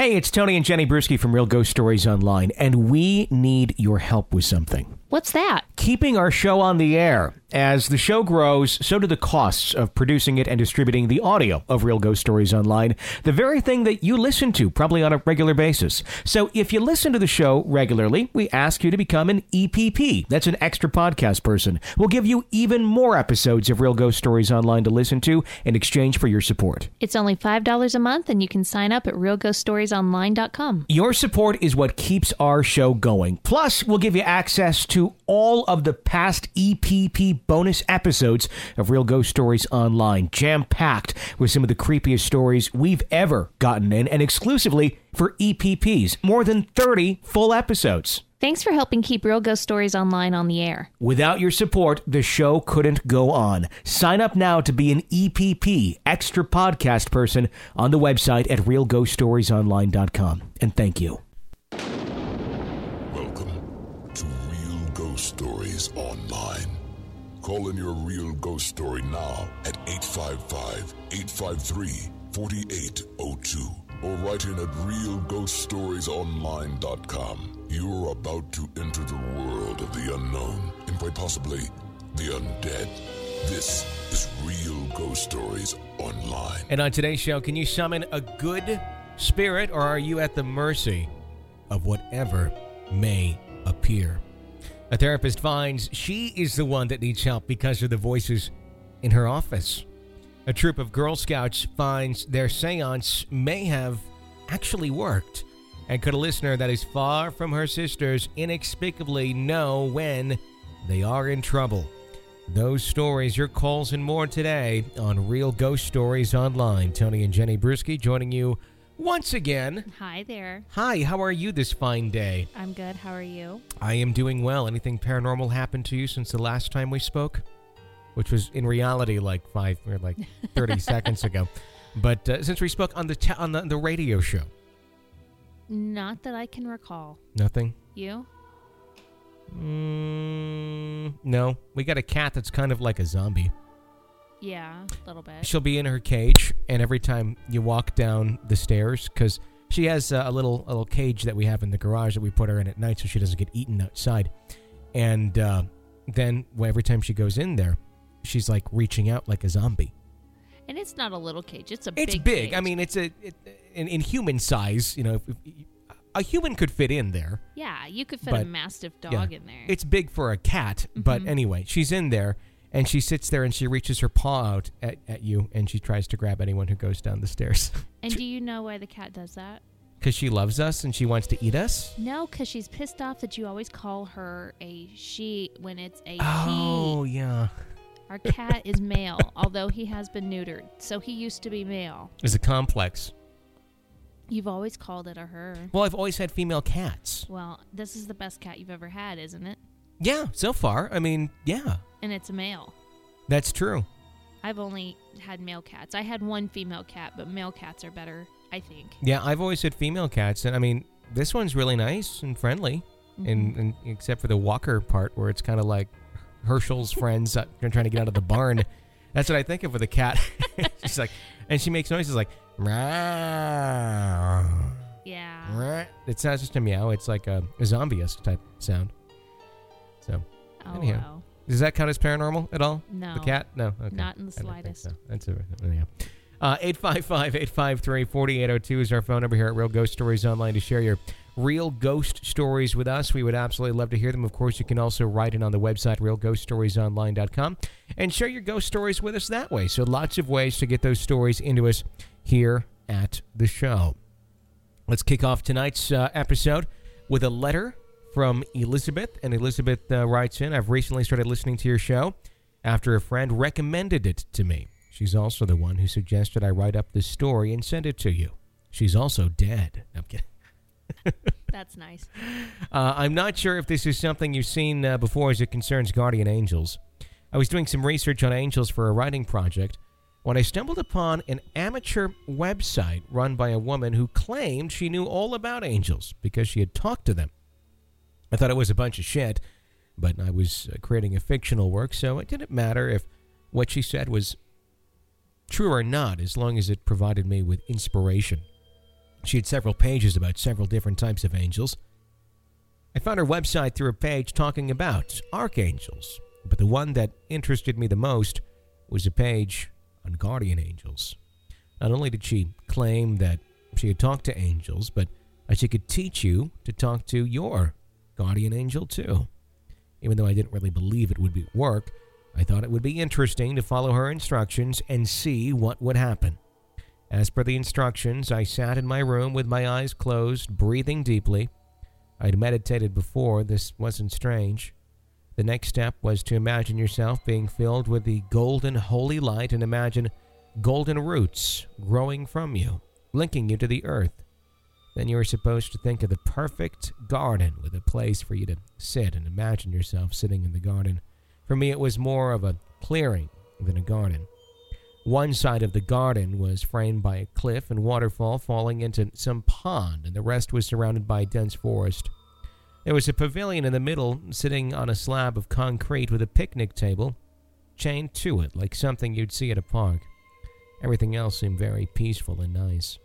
Hey, it's Tony and Jenny Brueski from Real Ghost Stories Online, and we need your help with something. What's that? Keeping our show on the air. As the show grows, so do the costs of producing it and distributing the audio of Real Ghost Stories Online, the very thing that you listen to probably on a regular basis. So if you listen to the show regularly, we ask you to become an EPP. That's an extra podcast person. We'll give you even more episodes of Real Ghost Stories Online to listen to in exchange for your support. It's only $5 a month, and you can sign up at realghoststoriesonline.com. Your support is what keeps our show going. Plus, we'll give you access to all of the past EPP bonus episodes of Real Ghost Stories Online, jam packed with some of the creepiest stories we've ever gotten in, and exclusively for EPPs. More than 30 full episodes. Thanks for helping keep Real Ghost Stories Online on the air. Without your support, the show couldn't go on. Sign up now to be an EPP, extra podcast person, on the website at realghoststoriesonline.com. And thank you. Call in your real ghost story now at 855 853 4802 or write in at realghoststoriesonline.com. You're about to enter the world of the unknown and quite possibly the undead. This is Real Ghost Stories Online. And on today's show, can you summon a good spirit or are you at the mercy of whatever may appear? A therapist finds she is the one that needs help because of the voices in her office. A troop of Girl Scouts finds their seance may have actually worked. And could a listener that is far from her sisters inexplicably know when they are in trouble? Those stories, your calls, and more today on Real Ghost Stories Online. Tony and Jenny Brueski joining you once again. Hi there. Hi, how are you this fine day? I'm good. How are you? I am doing well. Anything paranormal happened to you since the last time we spoke? Which was in reality like five or like 30 seconds ago. But uh, since we spoke on the, te- on the the radio show, Not that I can recall. nothing. You? Mm, no, we got a cat that's kind of like a zombie. Yeah, a little bit. She'll be in her cage, and every time you walk down the stairs, because she has uh, a little a little cage that we have in the garage that we put her in at night, so she doesn't get eaten outside. And uh, then well, every time she goes in there, she's like reaching out like a zombie. And it's not a little cage. It's a It's big big. I mean, it's a it, in, in human size. You know, if, if, a human could fit in there. yeah, you could fit a mastiff dog yeah. in there. It's big for a cat, but Mhm. anyway, she's in there and she sits there and she reaches her paw out at, at you and she tries to grab anyone who goes down the stairs and do you know why the cat does that? because she loves us and she wants to eat us. No, because she's pissed off that you always call her a she when it's a he Oh he. yeah, Our cat is male, although he has been neutered. So he used to be male. it's a complex. You've always called it a her. Well, I've always had female cats. Well, this is the best cat you've ever had, isn't it? Yeah, so far. I mean, yeah, And it's a male. that's true. I've only had male cats. I had one female cat, but male cats are better, I think. Yeah, I've always had female cats, and I mean, this one's really nice and friendly, and, and except for the walker part where it's kind of like Hershel's friends uh, trying to get out of the barn. That's what I think of with a cat. She's like, and she makes noises like, meow. Yeah. It's not just a meow; it's like a, a zombie-esque type sound. So, Oh, anyhow, wow. Does that count as paranormal at all? No. The cat? No. Okay. Not in the slightest. so. That's a, anyhow. Uh, 855-853-4802 is our phone number here at Real Ghost Stories Online to share your real ghost stories with us. We would absolutely love to hear them. Of course, you can also write in on the website, realghoststoriesonline.com, and share your ghost stories with us that way. So lots of ways to get those stories into us here at the show. Let's kick off tonight's uh, episode with a letter from Elizabeth. And Elizabeth uh, writes in I've recently started listening to your show after a friend recommended it to me. She's also the one who suggested I write up this story and send it to you. She's also dead. I'm kidding. That's nice. Uh, I'm not sure if this is something you've seen uh, before as it concerns guardian angels. I was doing some research on angels for a writing project when I stumbled upon an amateur website run by a woman who claimed she knew all about angels because she had talked to them. I thought it was a bunch of shit, but I was uh, creating a fictional work, so it didn't matter if what she said was true or not, as long as it provided me with inspiration. She had several pages about several different types of angels. I found her website through a page talking about archangels, but the one that interested me the most was a page on guardian angels. Not only did she claim that she had talked to angels, but that she could teach you to talk to your guardian angel too. Even though I didn't really believe it would work, I thought it would be interesting to follow her instructions and see what would happen. As per the instructions, I sat in my room with my eyes closed, breathing deeply. I'd meditated before, this wasn't strange. The next step was to imagine yourself being filled with the golden holy light and imagine golden roots growing from you, linking you to the earth. Then you were supposed to think of the perfect garden with a place for you to sit and imagine yourself sitting in the garden. For me, it was more of a clearing than a garden. One side of the garden was framed by a cliff and waterfall falling into some pond, and the rest was surrounded by dense forest. There was a pavilion in the middle, sitting on a slab of concrete with a picnic table chained to it, like something you'd see at a park. Everything else seemed very peaceful and nice.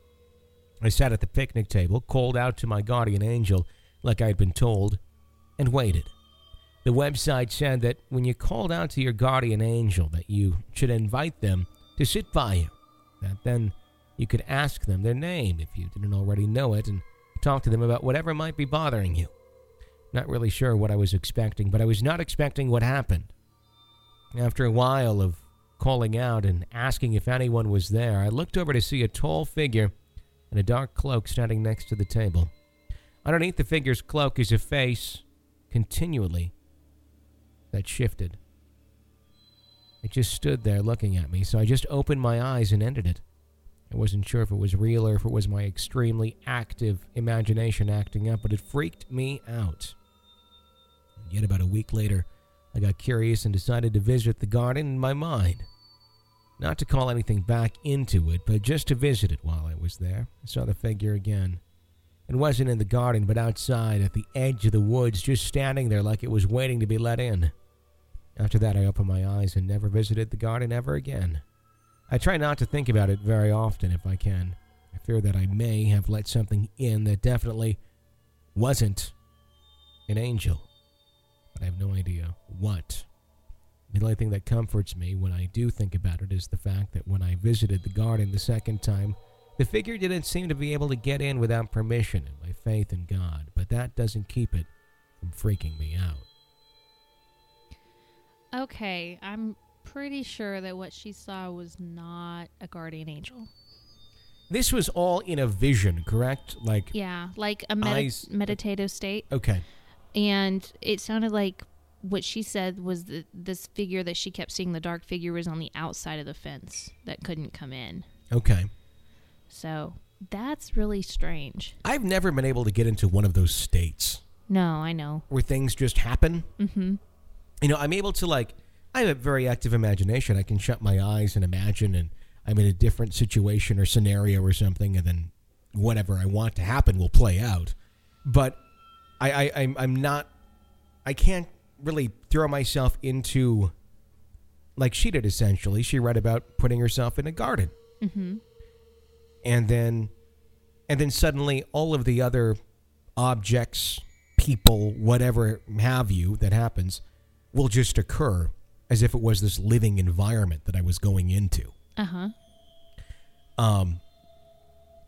I sat at the picnic table, called out to my guardian angel, like I had been told, and waited. The website said that when you called out to your guardian angel, that you should invite them to sit by you. That then you could ask them their name if you didn't already know it and talk to them about whatever might be bothering you. Not really sure what I was expecting, but I was not expecting what happened. After a while of calling out and asking if anyone was there, I looked over to see a tall figure in a dark cloak standing next to the table. Underneath the figure's cloak is a face continually that shifted. It just stood there looking at me, so I just opened my eyes and ended it. I wasn't sure if it was real or if it was my extremely active imagination acting up, but it freaked me out. And yet, about a week later, I got curious and decided to visit the garden in my mind. Not to call anything back into it, but just to visit it while I was there. I saw the figure again. It wasn't in the garden, but outside at the edge of the woods, just standing there like it was waiting to be let in. After that, I opened my eyes and never visited the garden ever again. I try not to think about it very often if I can. I fear that I may have let something in that definitely wasn't an angel. But I have no idea what. The only thing that comforts me when I do think about it is the fact that when I visited the garden the second time, the figure didn't seem to be able to get in without permission and my faith in God, but that doesn't keep it from freaking me out. Okay, I'm pretty sure that what she saw was not a guardian angel. This was all in a vision, correct? Like, Yeah, like a medi- Eyes- uh, meditative state. okay. And it sounded like what she said was that this figure that she kept seeing, the dark figure, was on the outside of the fence that couldn't come in. Okay. So that's really strange. I've never been able to get into one of those states No, I know. where things just happen. Mm-hmm. You know, I'm able to like I have a very active imagination. I can shut my eyes and imagine and I'm in a different situation or scenario or something and then whatever I want to happen will play out. But I, I I'm I'm not I can't really throw myself into like she did essentially. She read about putting herself in a garden. Mm-hmm. and then and then suddenly all of the other objects people whatever have you that happens will just occur as if it was this living environment that i was going into Uh-huh. um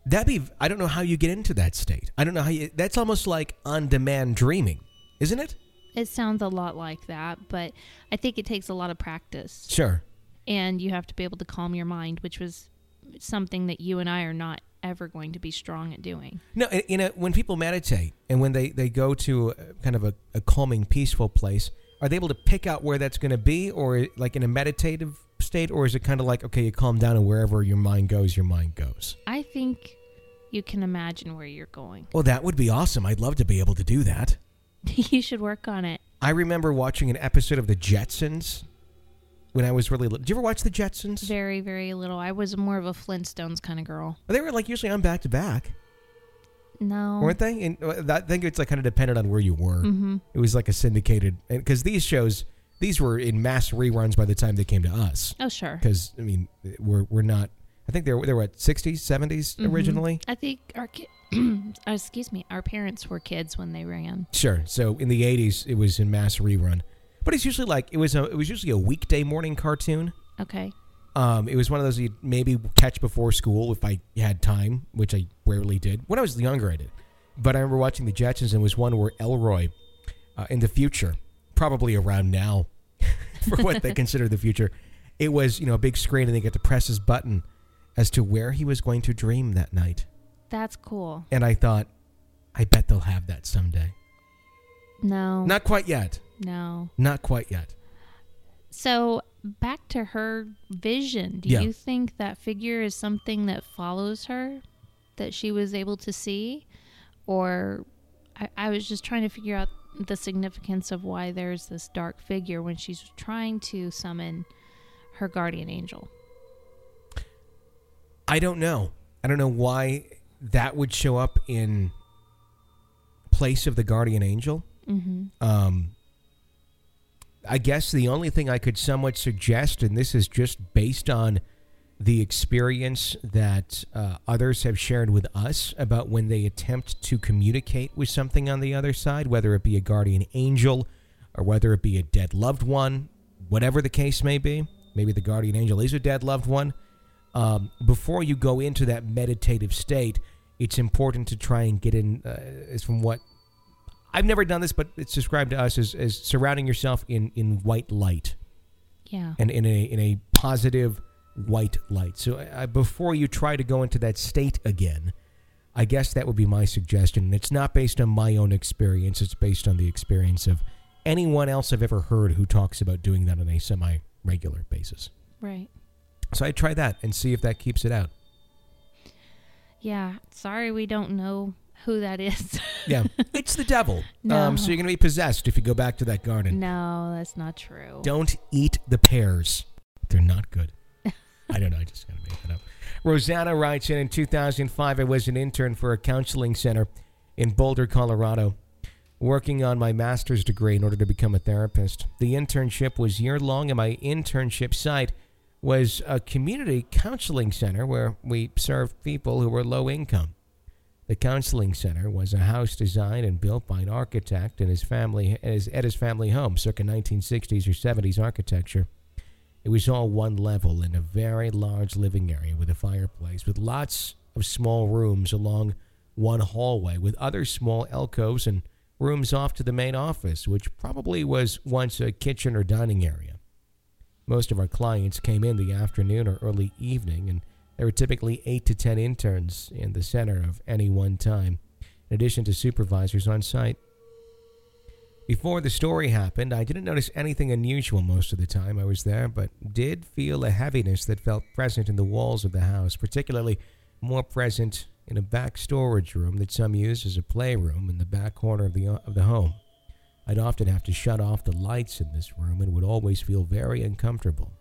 that'd be i don't know how you get into that state i don't know how you that's almost like on demand dreaming isn't it It sounds a lot like that, but I think it takes a lot of practice. sure And you have to be able to calm your mind, which was something that you and I are not ever going to be strong at doing. No, you know, when people meditate and when they, they go to a, kind of a, a calming, peaceful place, are they able to pick out where that's going to be or like in a meditative state? Or is it kind of like, okay, you calm down and wherever your mind goes, your mind goes? I think you can imagine where you're going. Well, that would be awesome. I'd love to be able to do that. you should work on it. I remember watching an episode of The Jetsons when I was really little. Did you ever watch The Jetsons? Very, very little. I was more of a Flintstones kind of girl. They were like usually on back to back, No. weren't they? And uh, that, I think it's like kind of dependent on where you were. Mm-hmm. It was like a syndicated, because these shows, these were in mass reruns by the time they came to us. Oh, sure. Because I mean, we're we're not. I think they were they were at 60s, 70s Mhm. originally. I think our ki- uh, excuse me, our parents were kids when they ran. Sure. So in the 80s, it was in mass rerun. But it's usually like it was a it was usually a weekday morning cartoon. Okay. Um, it was one of those you'd maybe catch before school if I had time, which I rarely did. When I was younger, I did. But I remember watching the Jetsons, and it was one where Elroy, uh, in the future, probably around now, for what they consider the future, it was you know a big screen, and they get to press his button as to where he was going to dream that night. That's cool. And I thought, I bet they'll have that someday. No. Not quite yet. no. Not quite yet. So back to her vision. Do Yeah. you think that figure is something that follows her that she was able to see? Or I, I was just trying to figure out the significance of why there's this dark figure when she's trying to summon her guardian angel. I don't know. I don't know why that would show up in place of the guardian angel. Mm-hmm. Um, I guess the only thing I could somewhat suggest, and this is just based on the experience that uh, others have shared with us about when they attempt to communicate with something on the other side, whether it be a guardian angel or whether it be a dead loved one, whatever the case may be. Maybe the guardian angel is a dead loved one. Um, before you go into that meditative state, it's important to try and get in, uh, is from what I've never done this, but it's described to us as, as surrounding yourself in, in white light Yeah. and in a in a positive white light. So uh, before you try to go into that state again, I guess that would be my suggestion. And it's not based on my own experience; it's based on the experience of anyone else I've ever heard who talks about doing that on a semi regular basis. Right. So I'd try that and see if that keeps it out. Yeah. Sorry we don't know who that is. Yeah, it's the devil. No. Um, so you're gonna be possessed if you go back to that garden. no, that's not true. Don't eat the pears. They're not good. I don't know. I just gotta make that up. Rosanna writes in in 2005. I was an intern for a counseling center in Boulder, Colorado, working on my master's degree in order to become a therapist. The internship was year long, and my internship site was a community counseling center where we served people who were low income. The counseling center was a house designed and built by an architect and his family at his, at his family home, circa 1960s or 70s architecture. It was all one level in a very large living area with a fireplace, with lots of small rooms along one hallway, with other small alcoves and rooms off to the main office, which probably was once a kitchen or dining area. Most of our clients came in the afternoon or early evening, and there were typically 8 to 10 interns in the center of any one time, in addition to supervisors on site. Before the story happened, I didn't notice anything unusual most of the time I was there, but did feel a heaviness that felt present in the walls of the house, particularly more present in a back storage room that some used as a playroom in the back corner of the, of the home. I'd often have to shut off the lights in this room and would always feel very uncomfortable.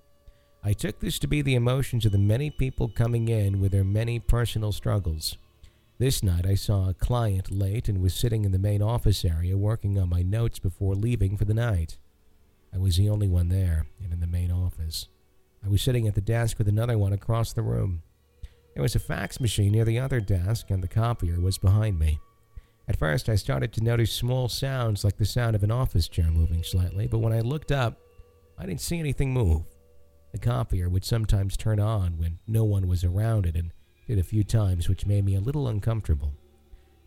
I took this to be the emotions of the many people coming in with their many personal struggles. This night I saw a client late and was sitting in the main office area working on my notes before leaving for the night. I was the only one there and in the main office. I was sitting at the desk with another one across the room. There was a fax machine near the other desk, and the copier was behind me. At first, I started to notice small sounds like the sound of an office chair moving slightly, but when I looked up, I didn't see anything move. The copier would sometimes turn on when no one was around it and did a few times, which made me a little uncomfortable.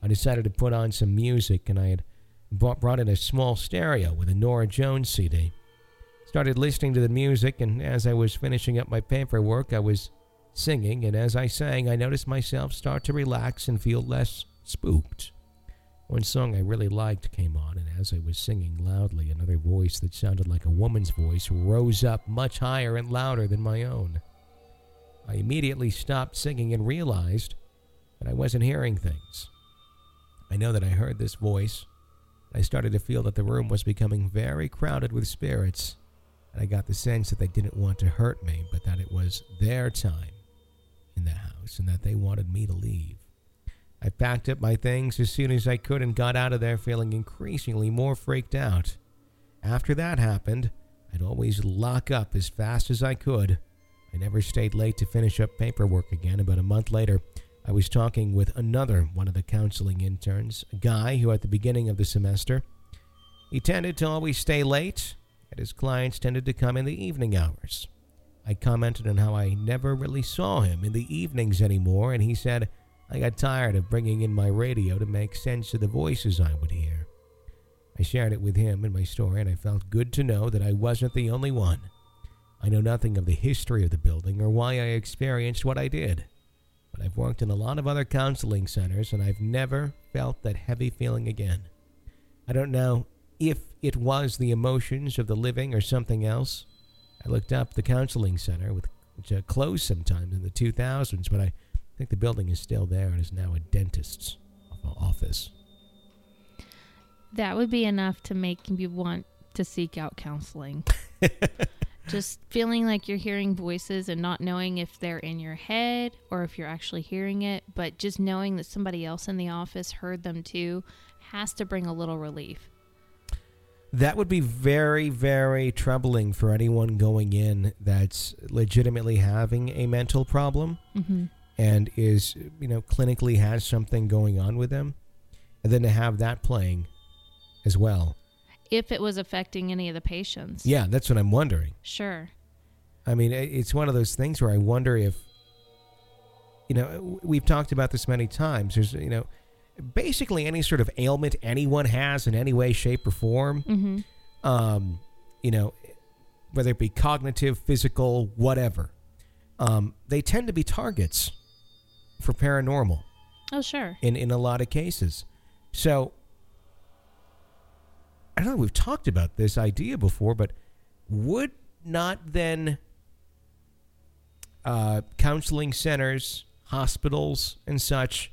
I decided to put on some music, and I had brought, brought in a small stereo with a Norah Jones CD. Started listening to the music, and as I was finishing up my paperwork, I was singing, and as I sang, I noticed myself start to relax and feel less spooked. One song I really liked came on, and as I was singing loudly, another voice that sounded like a woman's voice rose up much higher and louder than my own. I immediately stopped singing and realized that I wasn't hearing things. I know that I heard this voice. I started to feel that the room was becoming very crowded with spirits, and I got the sense that they didn't want to hurt me, but that it was their time in the house and that they wanted me to leave. I packed up my things as soon as I could and got out of there feeling increasingly more freaked out. After that happened, I'd always lock up as fast as I could. I never stayed late to finish up paperwork again. About a month later, I was talking with another one of the counseling interns, a guy who at the beginning of the semester, he tended to always stay late, and his clients tended to come in the evening hours. I commented on how I never really saw him in the evenings anymore, and he said I got tired of bringing in my radio to make sense of the voices I would hear. I shared it with him in my story, and I felt good to know that I wasn't the only one. I know nothing of the history of the building or why I experienced what I did, but I've worked in a lot of other counseling centers, and I've never felt that heavy feeling again. I don't know if it was the emotions of the living or something else. I looked up the counseling center, which closed sometime in the 2000s, but I think the building is still there and is now a dentist's office. That would be enough to make you want to seek out counseling. Just feeling like you're hearing voices and not knowing if they're in your head or if you're actually hearing it, but just knowing that somebody else in the office heard them too has to bring a little relief. That would be very, very troubling for anyone going in that's legitimately having a mental problem Mm-hmm. And is, you know, clinically has something going on with them. And then to have that playing as well. If it was affecting any of the patients. Yeah, that's what I'm wondering. Sure. I mean, it's one of those things where I wonder if, you know, we've talked about this many times. There's, you know, basically any sort of ailment anyone has in any way, shape, or form, Mm-hmm. um, you know, whether it be cognitive, physical, whatever, um, they tend to be targets for paranormal Oh, sure. in, in a lot of cases. So, I don't know, we've talked about this idea before, but would not then uh, counseling centers, hospitals, and such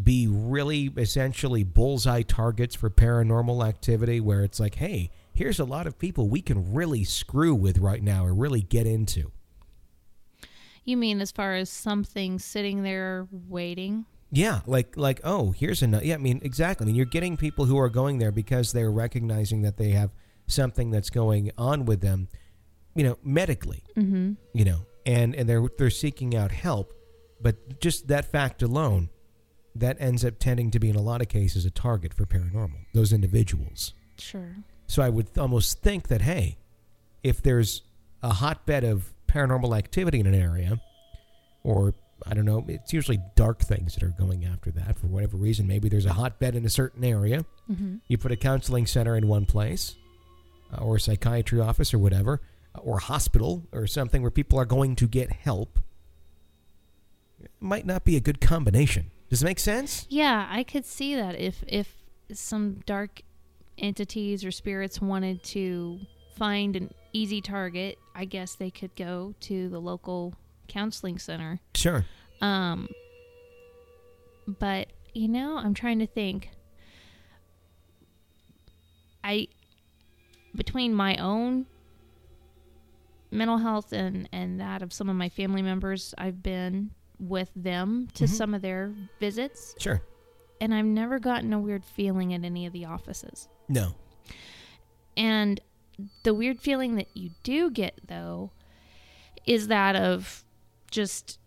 be really essentially bullseye targets for paranormal activity where it's like, hey, here's a lot of people we can really screw with right now or really get into? You mean as far as something sitting there waiting? Yeah, like like oh, here's another. Yeah, I mean exactly. I mean you're getting people who are going there because they're recognizing that they have something that's going on with them, you know, medically, Mm-hmm. you know, and and they're they're seeking out help, but just that fact alone, that ends up tending to be in a lot of cases a target for paranormal. Those individuals. Sure. So I would almost think that hey, if there's a hotbed of paranormal activity in an area, or I don't know, it's usually dark things that are going after that for whatever reason. Maybe there's a hotbed in a certain area. Mm-hmm. You put a counseling center in one place, uh, or a psychiatry office, or whatever, or a hospital, or something where people are going to get help. It might not be a good combination. Does it make sense? Yeah, I could see that if if some dark entities or spirits wanted to find an easy target, I guess they could go to the local counseling center. Sure. Um but you know, I'm trying to think. I between my own mental health and and that of some of my family members, I've been with them to Mhm. some of their visits Sure. and I've never gotten a weird feeling at any of the offices. No. And the weird feeling that you do get though is that of just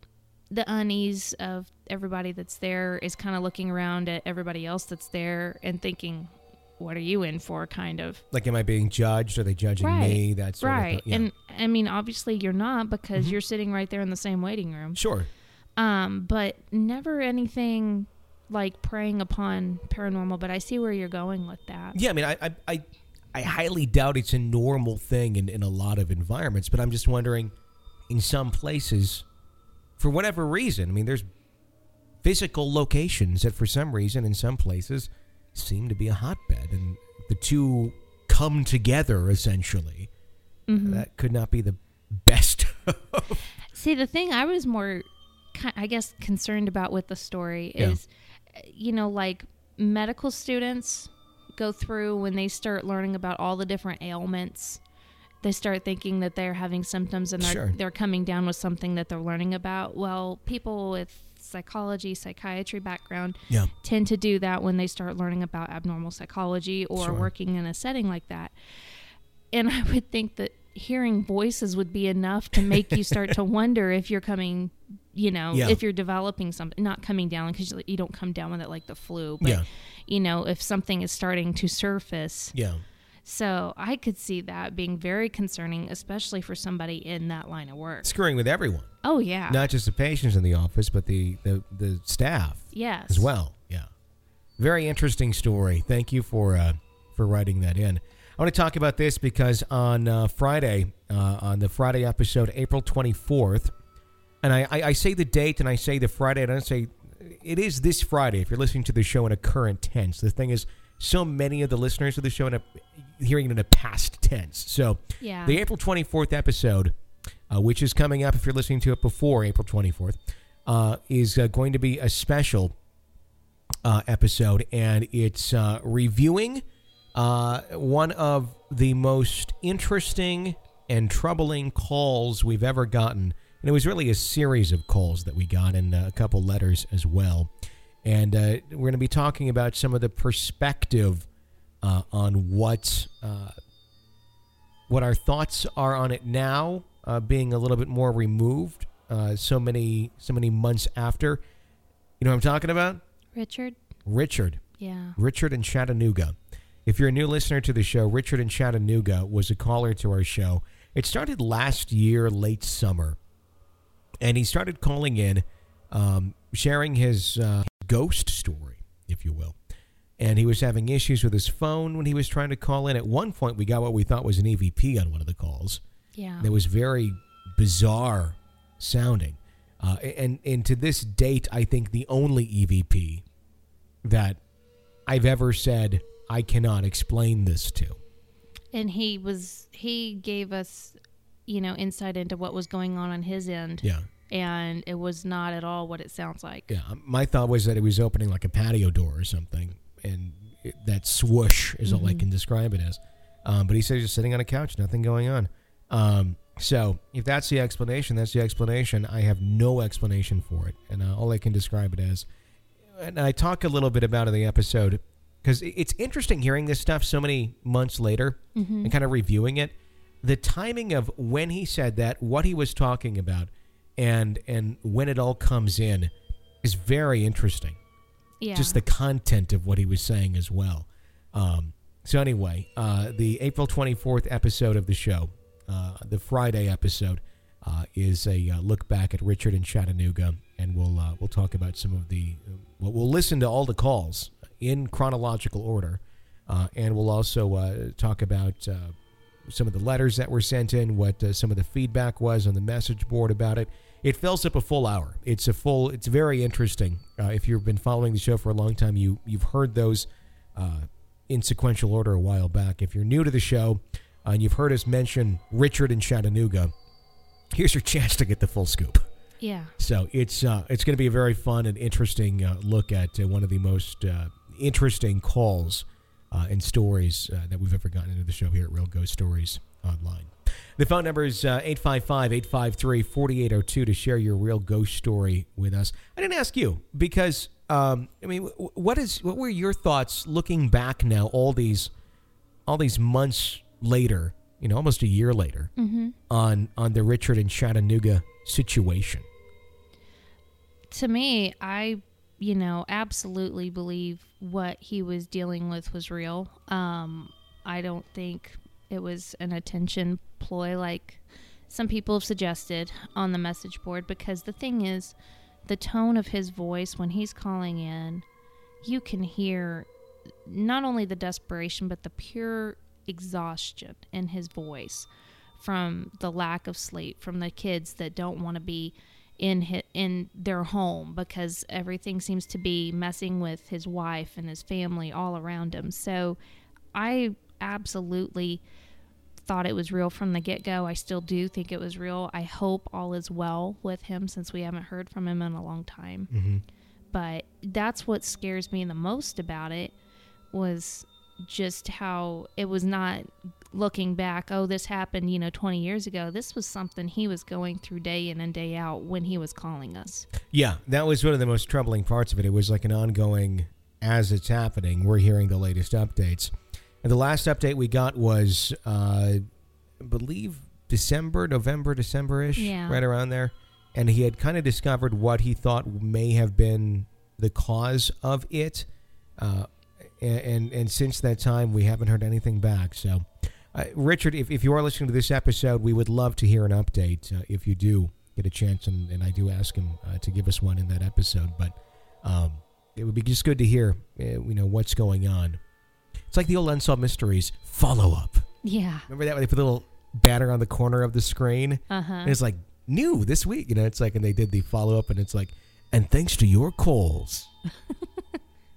the unease of everybody that's there is kind of looking around at everybody else that's there and thinking, "What are you in for?" Kind of. Like, am I being judged? Are they judging me? that's right. of. Yeah. And I mean, obviously you're not because Mhm. you're sitting right there in the same waiting room. sure. Um, but never anything like preying upon paranormal. But I see where you're going with that. Yeah, I mean, I, I, I, I highly doubt it's a normal thing in, in a lot of environments, but I'm just wondering, in some places, for whatever reason, I mean, there's physical locations that, for some reason, in some places, seem to be a hotbed, and the two come together essentially. Mhm. That could not be the best. See, the thing I was more, I guess, concerned about with the story is, uh, you know, like medical students go through when they start learning about all the different ailments. They start thinking that they're having symptoms and they're Sure. they're coming down with something that they're learning about. Well, people with psychology, psychiatry background yeah. tend to do that when they start learning about abnormal psychology or Sure. working in a setting like that. And I would think that hearing voices would be enough to make you start to wonder if you're coming you know Yeah. if you're developing something not coming down because you don't come down with it like the flu but Yeah. you know if something is starting to surface Yeah. so i could see that being very concerning especially for somebody in that line of work Screwing with everyone, oh yeah not just the patients in the office, but the the, the staff yes as well. Yeah. Very interesting story. Thank you for uh, for writing that in. I want to talk about this because on uh, Friday, uh, on the Friday episode, April 24th, and I, I, I say the date and I say the Friday, I don't say it is this Friday if you're listening to the show in a current tense. The thing is, so many of the listeners of the show in a, hearing it in a past tense. So Yeah. the April 24th episode, uh, which is coming up if you're listening to it before April 24th, uh, is uh, going to be a special uh, episode, and it's uh, reviewing uh, one of the most interesting and troubling calls we've ever gotten. And it was really a series of calls that we got, and uh, a couple letters as well. And uh, we're going to be talking about some of the perspective uh, on what uh, what our thoughts are on it now, uh, being a little bit more removed, uh, so many so many months after. You know what I'm talking about? richard Richard. yeah Richard in Chattanooga. If you're a new listener to the show, Richard in Chattanooga was a caller to our show. It started last year, late summer. And he started calling in, um, sharing his uh, ghost story, if you will. And he was having issues with his phone when he was trying to call in. At one point, we got what we thought was an EVP on one of the calls yeah that was very bizarre sounding. Uh, and and to this date, I think the only EVP that I've ever said I cannot explain this to. and he was he gave us you know insight into what was going on on his end Yeah, and it was not at all what it sounds like yeah. My thought was that it was opening like a patio door or something, and it, that swoosh is all I can describe it as. Um, but he said he's just sitting on a couch, nothing going on. Um, so if that's the explanation, that's the explanation. I have no explanation for it, and uh, all I can describe it as. And I talk a little bit about in the episode because it's interesting hearing this stuff so many months later and kind of reviewing it. The timing of when he said that, what he was talking about, and and when it all comes in is very interesting yeah just the content of what he was saying as well. Um, so anyway, uh, the April 24th episode of the show, uh, the Friday episode, uh, is a uh, look back at Richard in Chattanooga, and we'll uh, we'll talk about some of the well, we'll listen to all the calls in chronological order, uh, and we'll also uh, talk about. Some of the letters that were sent in, what uh, some of the feedback was on the message board about it. It fills up a full hour. It's a full. It's very interesting. Uh, if you've been following the show for a long time, you you've heard those uh, in sequential order a while back. If you're new to the show uh, and you've heard us mention Richard in Chattanooga, here's your chance to get the full scoop. yeah So it's uh, it's going to be a very fun and interesting uh, look at uh, one of the most uh, interesting calls uh, and stories uh, that we've ever gotten into the show here at Real Ghost Stories Online. The phone number is uh, 855 853 4802 to share your real ghost story with us. I didn't ask you because, um, I mean, what is what were your thoughts looking back now, all these all these months later, you know, almost a year later, on on the Richard and Chattanooga situation? to me i you know absolutely believe what he was dealing with was real. Um i don't think it was an attention ploy like some people have suggested on the message board because the thing is the tone of his voice when he's calling in you can hear not only the desperation but the pure exhaustion in his voice from the lack of sleep from the kids that don't want to be in hi in their home because everything seems to be messing with his wife and his family all around him. So I absolutely thought it was real from the get go. I still do think it was real. I hope all is well with him since we haven't heard from him in a long time. Mm-hmm. But that's what scares me the most about it was just how it was not looking back, oh, this happened, you know, 20 years ago. This was something he was going through day in and day out when he was calling us. Yeah, that was one of the most troubling parts of it. It was like an ongoing, as it's happening, we're hearing the latest updates. And the last update we got was uh, I believe December, November, December ish, Yeah. right around there. And he had kind of discovered what he thought may have been the cause of it. Uh, and, and and since that time, we haven't heard anything back. So, uh, Richard, if, if you are listening to this episode, we would love to hear an update uh, if you do get a chance. And, and I do ask him uh, to give us one in that episode. But um, it would be just good to hear, uh, you know, what's going on. It's like the old Unsolved Mysteries follow up. Yeah. Remember that when they put a little banner on the corner of the screen? Uh huh. And it's like, new this week. You know, it's like, and they did the follow up, and it's like, and thanks to your calls,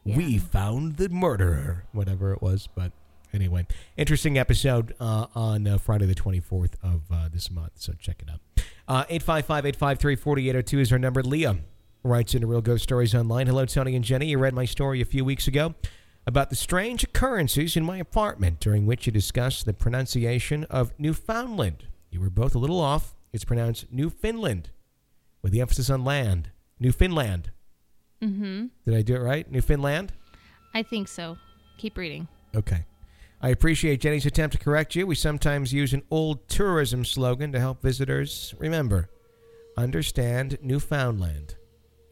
we found the murderer, whatever it was. But anyway, interesting episode uh, on uh, Friday the 24th of uh, this month. So check it out. Uh, 855 853 4802 is our number. Leah writes into Real Ghost Stories Online. Hello, Tony and Jenny. You read my story a few weeks ago about the strange occurrences in my apartment, during which you discussed the pronunciation of Newfoundland. You were both a little off. It's pronounced Newfoundland, with the emphasis on land. Newfoundland. Mm-hmm. Did I do it right? Newfoundland? I think so. Keep reading. Okay. I appreciate Jenny's attempt to correct you. We sometimes use an old tourism slogan to help visitors remember. Understand Newfoundland.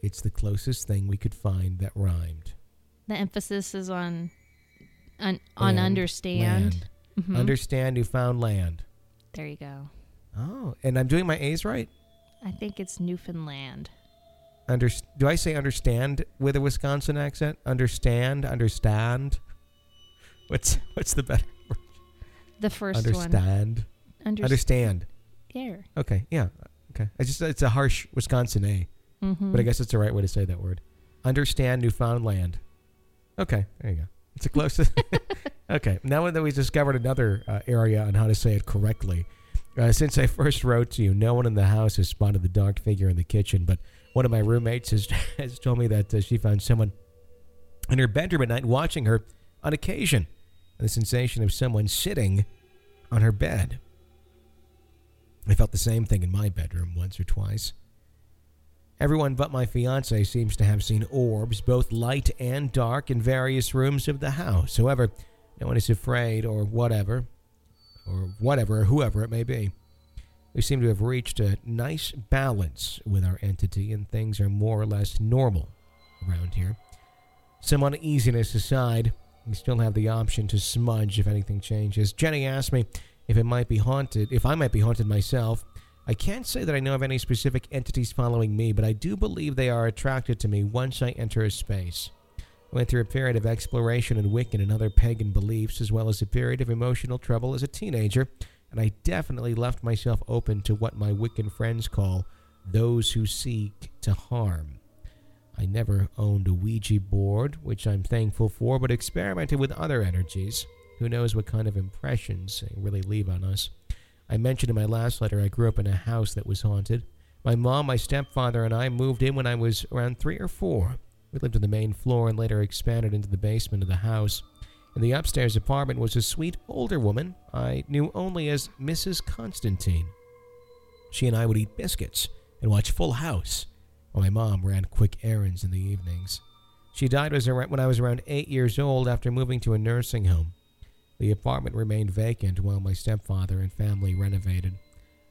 It's the closest thing we could find that rhymed. The emphasis is on on, on understand. Mhm. Understand Newfoundland. there you go. Oh, and I'm doing my A's right? I think it's Newfoundland. Under, do I say understand with a Wisconsin accent? Understand, understand. What's what's the better? word? The first one. Understand. Understand. There. Okay, yeah. Okay. I just it's a harsh Wisconsin A, Mm-hmm. but I guess it's the right way to say that word. Understand Newfoundland. Okay, there you go. It's a close. okay, now that we've discovered another uh, area on how to say it correctly, uh, since I first wrote to you, no one in the house has spotted the dark figure in the kitchen, but one of my roommates has, has told me that uh, she found someone in her bedroom at night watching her on occasion. The sensation of someone sitting on her bed. I felt the same thing in my bedroom once or twice. Everyone but my fiance seems to have seen orbs, both light and dark, in various rooms of the house. However, no one is afraid or whatever, or whatever, whoever it may be. We seem to have reached a nice balance with our entity, and things are more or less normal around here. Some uneasiness aside, we still have the option to smudge if anything changes. Jenny asked me if it might be haunted, if I might be haunted myself. I can't say that I know of any specific entities following me, but I do believe they are attracted to me once I enter a space. I went through a period of exploration in Wiccan and other pagan beliefs, as well as a period of emotional trouble as a teenager, and I definitely left myself open to what my Wiccan friends call those who seek to harm. I never owned a Ouija board, which I'm thankful for, but experimented with other energies. Who knows what kind of impressions they really leave on us. I mentioned in my last letter I grew up in a house that was haunted. My mom, my stepfather, and I moved in when I was around three or four. We lived on the main floor and later expanded into the basement of the house. In the upstairs apartment was a sweet older woman I knew only as Mrs. Constantine. She and I would eat biscuits and watch Full House while my mom ran quick errands in the evenings. She died when I was around eight years old after moving to a nursing home. The apartment remained vacant while my stepfather and family renovated.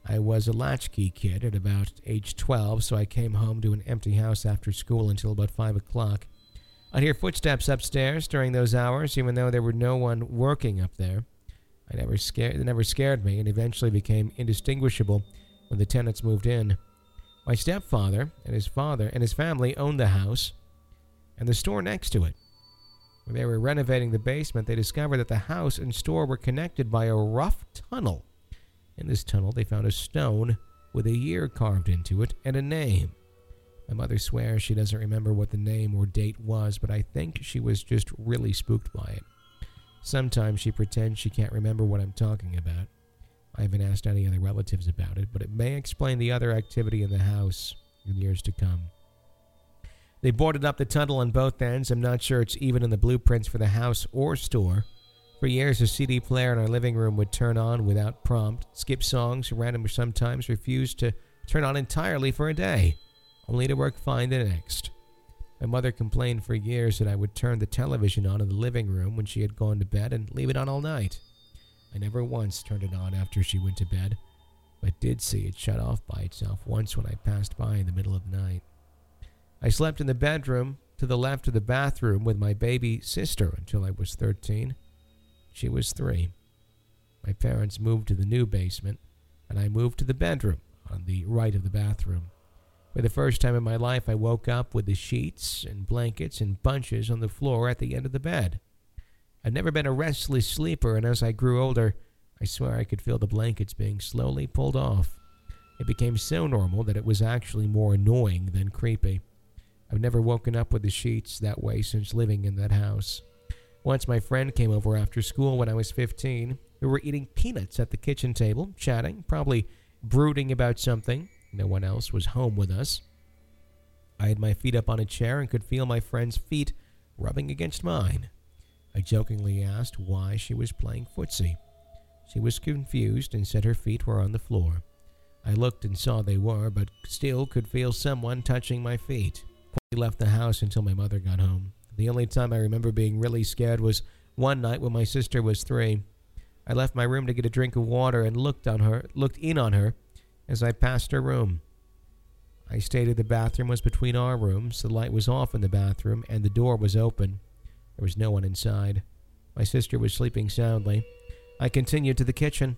I was a latchkey kid at about age 12, so I came home to an empty house after school until about 5 o'clock. I'd hear footsteps upstairs during those hours, even though there were no one working up there. I never scared, it never scared me and eventually became indistinguishable when the tenants moved in. My stepfather and his father and his family owned the house and the store next to it. When they were renovating the basement, they discovered that the house and store were connected by a rough tunnel. In this tunnel, they found a stone with a year carved into it and a name. My mother swears she doesn't remember what the name or date was, but I think she was just really spooked by it. Sometimes she pretends she can't remember what I'm talking about. I haven't asked any other relatives about it, but it may explain the other activity in the house in years to come. They boarded up the tunnel on both ends. I'm not sure it's even in the blueprints for the house or store. For years, a CD player in our living room would turn on without prompt, skip songs, random or sometimes refuse to turn on entirely for a day, only to work fine the next. My mother complained for years that I would turn the television on in the living room when she had gone to bed and leave it on all night. I never once turned it on after she went to bed, but did see it shut off by itself once when I passed by in the middle of the night. I slept in the bedroom to the left of the bathroom with my baby sister until I was 13. She was three. My parents moved to the new basement, and I moved to the bedroom on the right of the bathroom. For the first time in my life, I woke up with the sheets and blankets in bunches on the floor at the end of the bed. I'd never been a restless sleeper, and as I grew older, I swear I could feel the blankets being slowly pulled off. It became so normal that it was actually more annoying than creepy. I've never woken up with the sheets that way since living in that house. Once my friend came over after school when I was 15. We were eating peanuts at the kitchen table, chatting, probably brooding about something. No one else was home with us. I had my feet up on a chair and could feel my friend's feet rubbing against mine. I jokingly asked why she was playing footsie. She was confused and said her feet were on the floor. I looked and saw they were, but still could feel someone touching my feet. We left the house until my mother got home. The only time I remember being really scared was one night when my sister was three. I left my room to get a drink of water and looked on her, looked in on her as I passed her room. I stated the bathroom was between our rooms, the light was off in the bathroom, and the door was open. There was no one inside. My sister was sleeping soundly. I continued to the kitchen.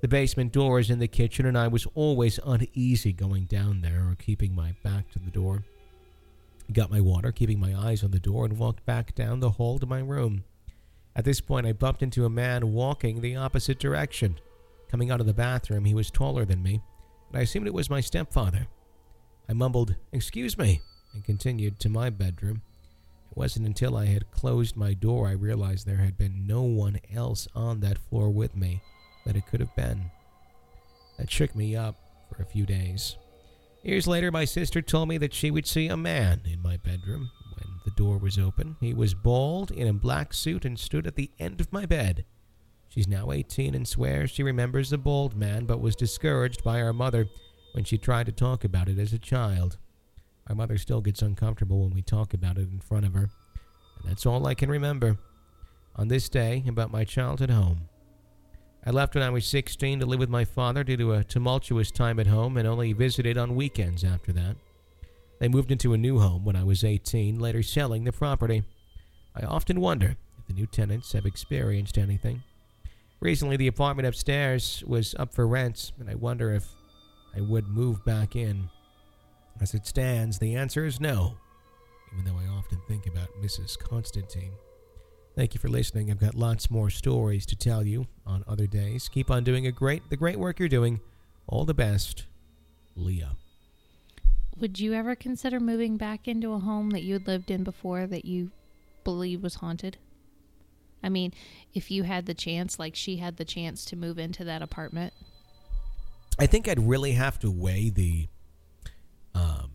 The basement door is in the kitchen, and I was always uneasy going down there or keeping my back to the door. Got my water, keeping my eyes on the door, and walked back down the hall to my room. At this point, I bumped into a man walking the opposite direction. Coming out of the bathroom, he was taller than me, and I assumed it was my stepfather. I mumbled, Excuse me, and continued to my bedroom. It wasn't until I had closed my door I realized there had been no one else on that floor with me that it could have been. That shook me up for a few days. Years later, my sister told me that she would see a man in my bedroom when the door was open. He was bald, in a black suit, and stood at the end of my bed. She's now 18 and swears she remembers the bald man, but was discouraged by our mother when she tried to talk about it as a child. Our mother still gets uncomfortable when we talk about it in front of her, and that's all I can remember on this day about my childhood home. I left when I was 16 to live with my father due to a tumultuous time at home and only visited on weekends after that. They moved into a new home when I was 18, later selling the property. I often wonder if the new tenants have experienced anything. Recently, the apartment upstairs was up for rent, and I wonder if I would move back in. As it stands, the answer is no, even though I often think about Mrs. Constantine. Thank you for listening. I've got lots more stories to tell you on other days. Keep on doing a great the great work you're doing. All the best, Leah. Would you ever consider moving back into a home that you had lived in before that you believe was haunted? I mean, if you had the chance, like she had the chance to move into that apartment. I think I'd really have to weigh the um,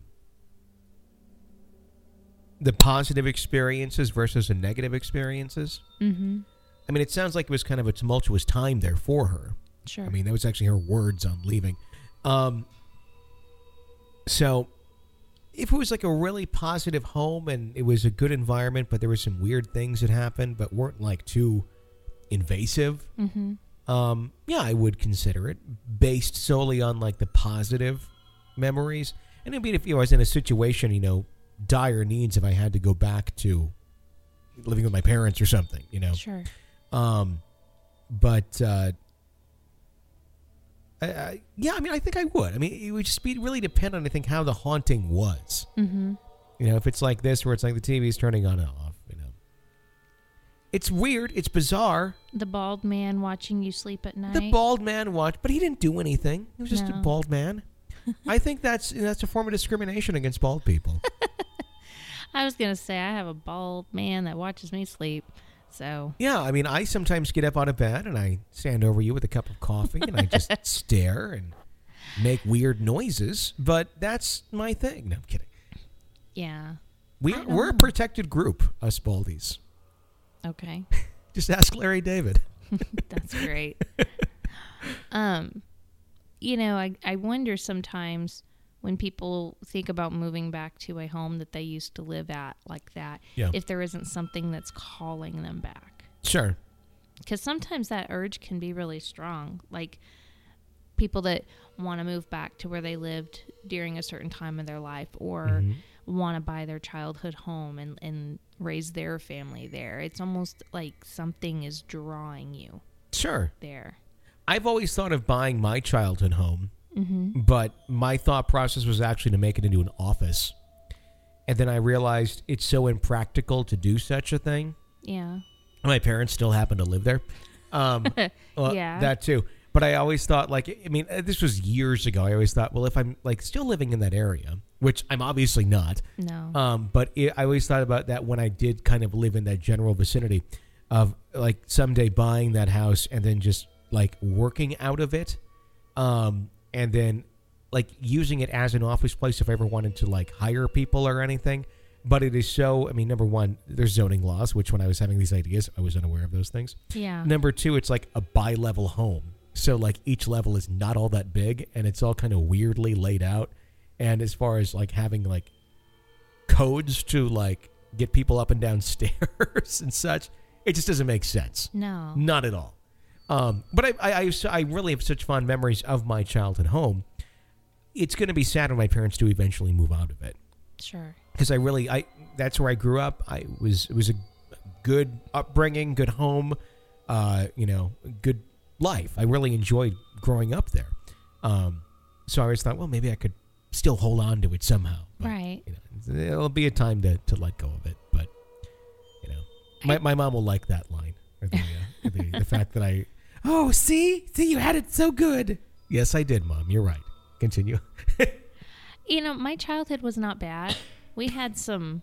the positive experiences versus the negative experiences. Mm-hmm. I mean, it sounds like it was kind of a tumultuous time there for her. Sure. I mean, that was actually her words on leaving. Um, so, if it was like a really positive home and it was a good environment, but there were some weird things that happened, but weren't like too invasive, mm-hmm. um, yeah, I would consider it based solely on like the positive memories. And I mean, if you know, I was in a situation, you know, dire needs, if I had to go back to living with my parents or something, you know. Sure. Um, but uh, I, yeah, I mean, I think I would. I mean, it would just be really depend on I think how the haunting was. Mm-hmm. You know, if it's like this, where it's like the TV's turning on and off. You know, it's weird. It's bizarre. The bald man watching you sleep at night. The bald man watched, but he didn't do anything. He was just a bald man. I think that's that's a form of discrimination against bald people. I was gonna say I have a bald man that watches me sleep. So Yeah, I mean, I sometimes get up out of bed and I stand over you with a cup of coffee and I just stare and make weird noises. But that's my thing. No, I'm kidding. yeah. we are, we're a protected group, us Baldies. Okay. Just ask Larry David. That's great. um, you know, I I wonder sometimes when people think about moving back to a home that they used to live at like that, Yeah. if there isn't something that's calling them back. Sure. because sometimes that urge can be really strong. Like people that want to move back to where they lived during a certain time of their life or Mm-hmm. want to buy their childhood home and, and raise their family there. It's almost like something is drawing you Sure. there. I've always thought of buying my childhood home, Mm-hmm. but my thought process was actually to make it into an office. And then I realized it's so impractical to do such a thing. Yeah. My parents still happen to live there. Um, well, Yeah. That too. But I always thought, like, I mean, uh, this was years ago. I always thought, well, if I'm like still living in that area, which I'm obviously not, No. um, but it, I always thought about that when I did kind of live in that general vicinity of like someday buying that house and then just like working out of it, um, and then like using it as an office place if I ever wanted to like hire people or anything. But it is so. I mean, number one, there's zoning laws, which when I was having these ideas, I was unaware of those things. yeah. Number two, it's like a bi-level home. So like each level is not all that big and it's all kind of weirdly laid out. And as far as like having like codes to like get people up and down stairs and such, it just doesn't make sense. No. Not at all. Um, but I, I, I, I really have such fond memories of my childhood home. It's going to be sad when my parents do eventually move out of it Sure. because I really I that's where I grew up. I was it was a good upbringing, good home, uh, you know, good life. I really enjoyed growing up there. Um, so I always thought, well, maybe I could still hold on to it somehow. But, Right. You know, it'll be a time to, to let go of it, but you know, my my mom will like that line or the uh, the, the fact that I oh see see you had it so good. Yes, I did, mom. You're right. Continue. You know, my childhood was not bad. We had some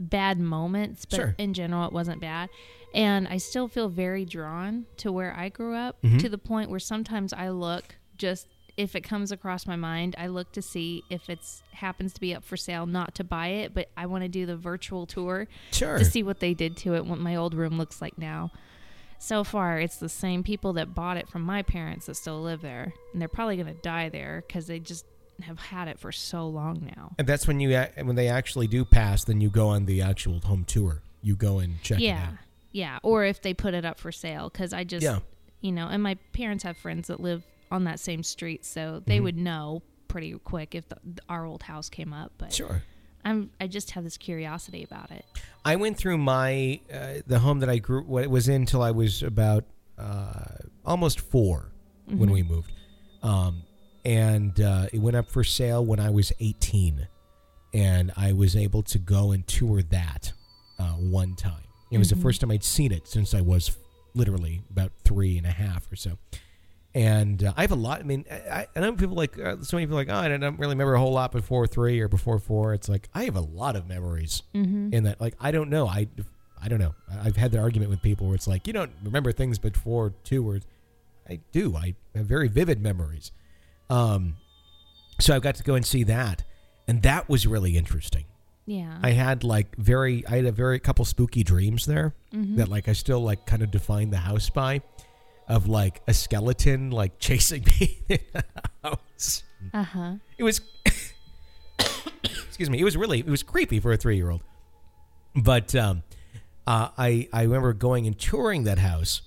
bad moments, but Sure. in general, it wasn't bad. And I still feel very drawn to where I grew up Mm-hmm. to the point where sometimes I look just if it comes across my mind, I look to see if it's happens to be up for sale, not to buy it, but I want to do the virtual tour Sure. to see what they did to it, what my old room looks like now. So far, it's the same people that bought it from my parents that still live there, and they're probably going to die there because they just have had it for so long now. And that's when you when they actually do pass, then you go on the actual home tour. You go and check it yeah, out. yeah. Or if they put it up for sale, because I just, Yeah. you know, and my parents have friends that live on that same street, so they Mm-hmm. would know pretty quick if the, our old house came up. But Sure. I'm, I just have this curiosity about it. I went through my uh, the home that I grew what it was in till I was about uh, almost 4 when we moved, um, and uh, it went up for sale when I was eighteen, and I was able to go and tour that uh, one time. It was the first time I'd seen it since I was literally about three and a half or so. And uh, I have a lot. I mean, I, I know people like uh, so many people like, oh, I don't really remember a whole lot before three or before four. It's like I have a lot of memories in that. Like I don't know. I I don't know. I've had that argument with people where it's like you don't remember things before two or I do. I have very vivid memories. Um, so I've got to go and see that, and that was really interesting. Yeah. I had like very, I had a very couple spooky dreams there that like I still like kind of define the house by, of like a skeleton like chasing me in the house. uh huh. It was, excuse me, it was really, it was creepy for a three year old. But um, uh, I I remember going and touring that house,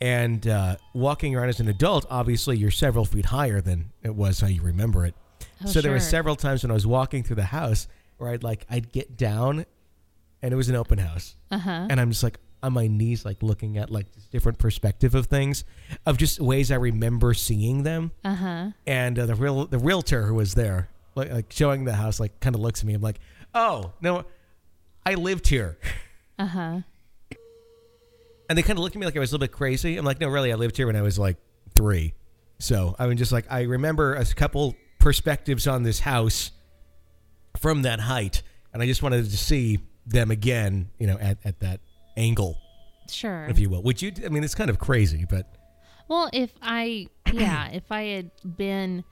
and uh, walking around as an adult. Obviously, you're several feet higher than it was how you remember it. Oh, so there were several times when I was walking through the house where I'd like I'd get down, and it was an open house, Uh huh. and I'm just like on my knees, like looking at like this different perspective of things, of just ways I remember seeing them. Uh huh. And uh, the real the realtor who was there, like, like showing the house, like kind of looks at me. I'm like, oh no, I lived here. Uh huh. And they kind of looked at me like I was a little bit crazy. I'm like, no, really, I lived here when I was like three. So I mean, just like I remember a couple perspectives on this house from that height, and I just wanted to see them again, you know, at, at that angle, Sure. if you will. Which you, I mean, it's kind of crazy, but Well, if I, yeah, if I had been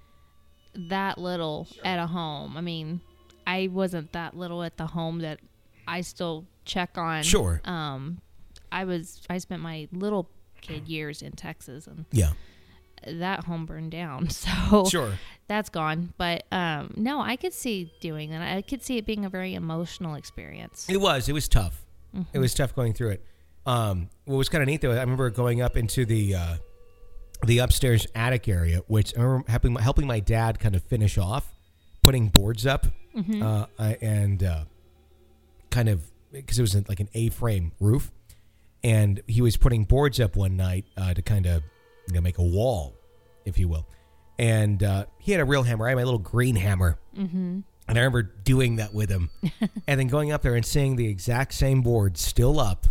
that little at a home, I mean, I wasn't that little at the home that I still check on. Sure. Um, I was, I spent my little kid years in Texas and yeah, that home burned down. So sure, that's gone. But um, no, I could see doing that. I could see it being a very emotional experience. it was. It was tough. Mm-hmm. It was tough going through it. Um, what was kind of neat though, I remember going up into the uh, the upstairs attic area, which I remember helping helping my dad kind of finish off, putting boards up, uh, and uh, kind of because it was like an A-frame roof, and he was putting boards up one night uh, to kind of you know make a wall, if you will, and uh, he had a real hammer. I had my little green hammer, mm-hmm. And I remember doing that with him, and then going up there and seeing the exact same board still up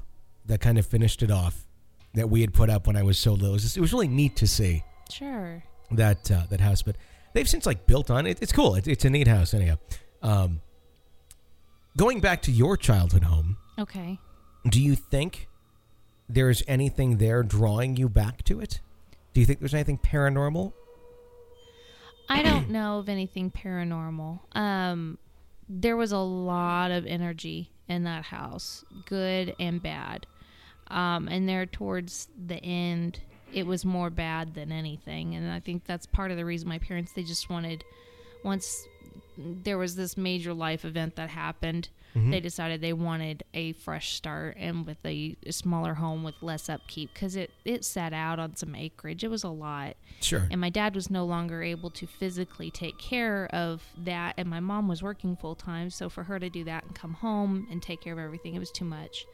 that kind of finished it off that we had put up when I was so little. It was, just- it was really neat to see Sure. that uh, that house, but they've since like built on it. It's cool. It, it's a neat house anyhow. Um, going back to your childhood home, Okay. do you think there's anything there drawing you back to it? Do you think there's anything paranormal? I don't know of anything paranormal. Um, there was a lot of energy in that house, good and bad. Um, and there towards the end, it was more bad than anything. And I think that's part of the reason my parents they just wanted once there was this major life event that happened, Mm-hmm. they decided they wanted a fresh start and with a, smaller home with less upkeep because it it sat out on some acreage. It was a lot Sure. and my dad was no longer able to physically take care of that and my mom was working full time so for her to do that and come home and take care of everything it was too much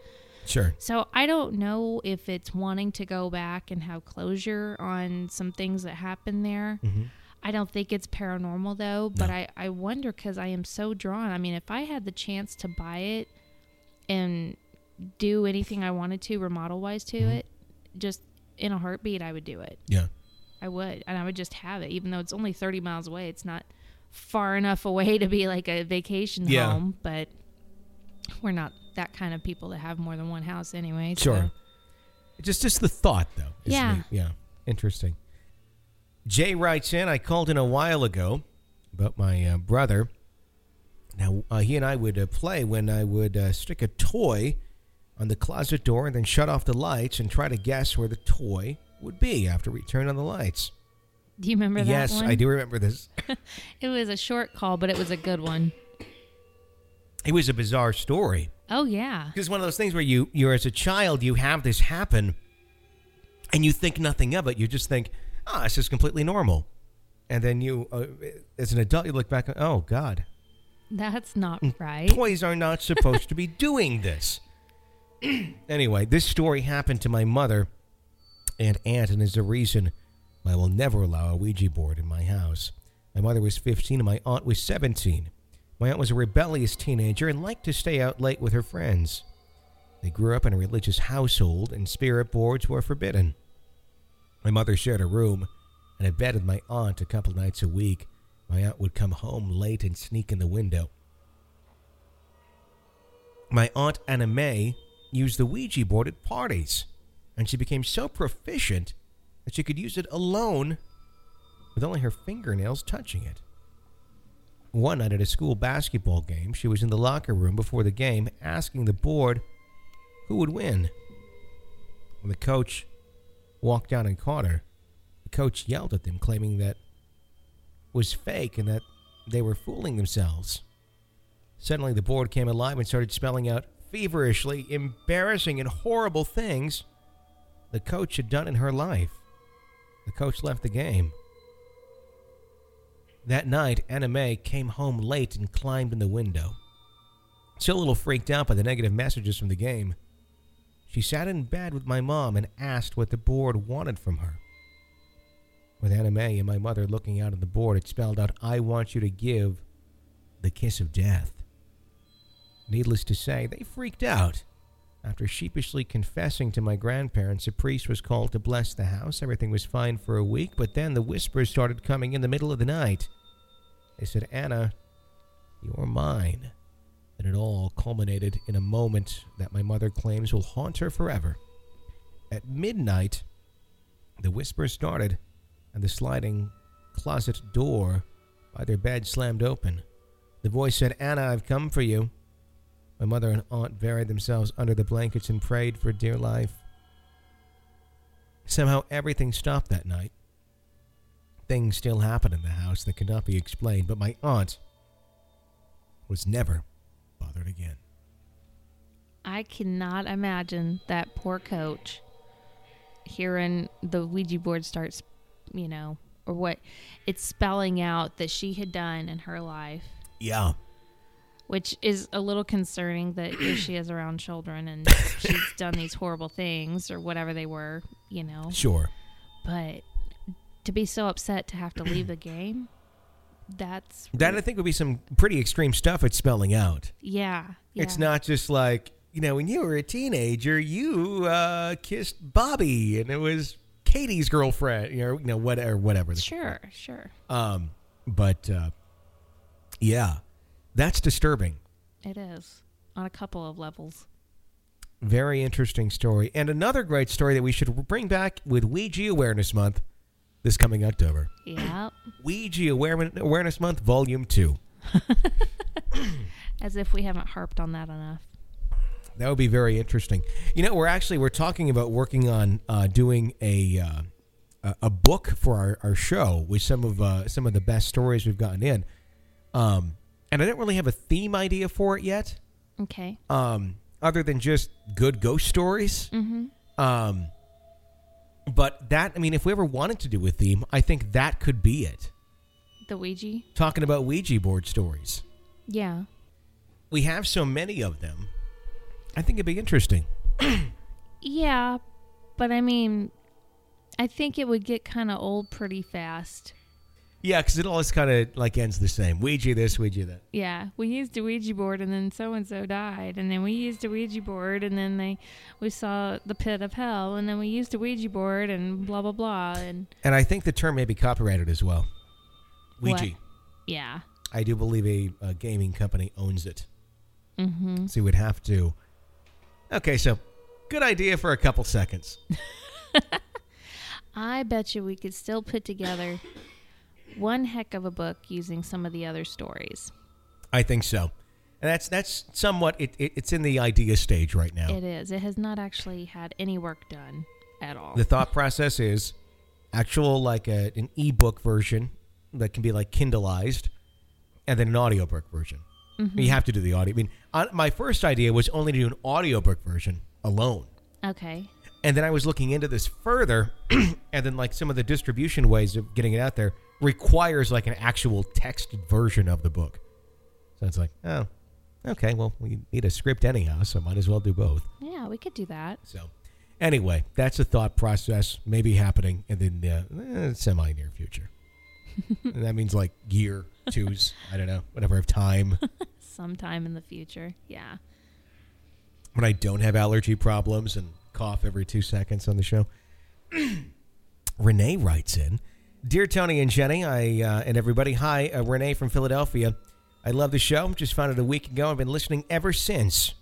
Sure. so i don't know if it's wanting to go back and have closure on some things that happened there mm-hmm. I don't think it's paranormal though but No. i i wonder because i am so drawn i mean if i had the chance to buy it and do anything i wanted to remodel wise to mm-hmm. it just in a heartbeat i would do it Yeah. I would, and I would just have it, even though it's only thirty miles away. It's not far enough away to be like a vacation Yeah. home, but we're not that kind of people that have more than one house anyway. so- Sure. Just just the thought though. Yeah. neat. Yeah. Interesting. Jay writes in, I called in a while ago about my uh, brother. Now, uh, he and I would uh, play when I would uh, stick a toy on the closet door and then shut off the lights and try to guess where the toy would be after we turned on the lights. Do you remember that yes, one? I do remember this. It was a short call, but it was a good one. It was a bizarre story. Oh yeah, It's one of those things where you, you're as a child, you have this happen, and you think nothing of it. You just think, ah, this is completely normal. And then you, uh, as an adult, you look back, and, oh God, that's not right. toys are not supposed to be doing this. anyway, this story happened to my mother and aunt, and is the reason I will never allow a Ouija board in my house. My mother was 15 and my aunt was 17. My aunt was a rebellious teenager and liked to stay out late with her friends. They grew up in a religious household, and spirit boards were forbidden. My mother shared a room and a bed with my aunt a couple nights a week. My aunt would come home late and sneak in the window. My aunt Anna May used the Ouija board at parties, and she became so proficient that she could use it alone with only her fingernails touching it. One night at a school basketball game, she was in the locker room before the game asking the board who would win. When the coach walked down and caught her, the coach yelled at them, claiming that was fake and that they were fooling themselves. Suddenly, the board came alive and started spelling out feverishly embarrassing and horrible things the coach had done in her life. The coach left the game. That night, Anna May came home late and climbed in the window. Still a little freaked out by the negative messages from the game, she sat in bed with my mom and asked what the board wanted from her. With Anna May and my mother looking out at the board, it spelled out, I want you to give the kiss of death. Needless to say, they freaked out. After sheepishly confessing to my grandparents, a priest was called to bless the house. Everything was fine for a week, but then the whispers started coming in the middle of the night. They said, Anna, you're mine. And it all culminated in a moment that my mother claims will haunt her forever. At midnight, the whispers started, and the sliding closet door by their bed slammed open. The voice said, Anna, I've come for you. My mother and aunt buried themselves under the blankets and prayed for dear life. Somehow everything stopped that night. Things still happen in the house that cannot be explained, but my aunt was never bothered again. I cannot imagine that poor coach hearing the Ouija board starts, you know, or what it's spelling out that she had done in her life, Yeah. which is a little concerning that if she is around children and she's done these horrible things or whatever they were, you know. Sure. But to be so upset to have to leave the game, that's That I think would be some pretty extreme stuff it's spelling out. yeah, yeah. It's not just like, you know, when you were a teenager, you uh, kissed Bobby and it was Katie's girlfriend, you know, you know whatever, whatever. Sure, sure. Um, but uh, yeah, that's disturbing. It is on a couple of levels. Very interesting story. And another great story that we should bring back with Ouija Awareness Month this coming October. Yeah. Ouija Aware- Awareness Month, Volume 2. As if we haven't harped on that enough. That would be very interesting. You know, we're actually we're talking about working on uh, doing a uh, a- a book for our, our show with some of uh, some of the best stories we've gotten in. Um, and I don't really have a theme idea for it yet, Okay. um, other than just good ghost stories. Mm-hmm. Um, but that I mean, if we ever wanted to do a theme, I think that could be it. The Ouija? Talking about Ouija board stories, Yeah. we have so many of them. I think it'd be interesting. Yeah, but I mean, I think it would get kind of old pretty fast. Yeah, because it always kind of like ends the same. Ouija this, Ouija that. Yeah, we used a Ouija board and then so and so died, and then we used a Ouija board and then they we saw the pit of hell, and then we used a Ouija board and blah blah blah, and And I think the term may be copyrighted as well. Ouija. What? yeah, I do believe a, a gaming company owns it. mm-hmm. So you would have to. Okay, so good idea for a couple seconds. I bet you we could still put together one heck of a book using some of the other stories. I think so. And that's that's somewhat it, it it's in the idea stage right now. It is. It has not actually had any work done at all. the thought process is actual like a, an ebook version that can be like Kindleized, and then an audiobook version. Mm-hmm. You have to do the audio. I mean, my first idea was only to do an audiobook version alone. okay. And then I was looking into this further, and then like some of the distribution ways of getting it out there requires like an actual text version of the book. So it's like, oh, okay, well, we need a script anyhow, so might as well do both. Yeah, we could do that. So, anyway, that's a thought process maybe happening in the uh, semi near future. and that means like year, twos, I don't know, whatever of time Sometime in the future. Yeah. when I don't have allergy problems and cough every two seconds on the show. Renee writes in, dear Tony and Jenny, I uh, and everybody, hi, uh, Renee from Philadelphia. I love the show. Just found it a week ago. I've been listening ever since.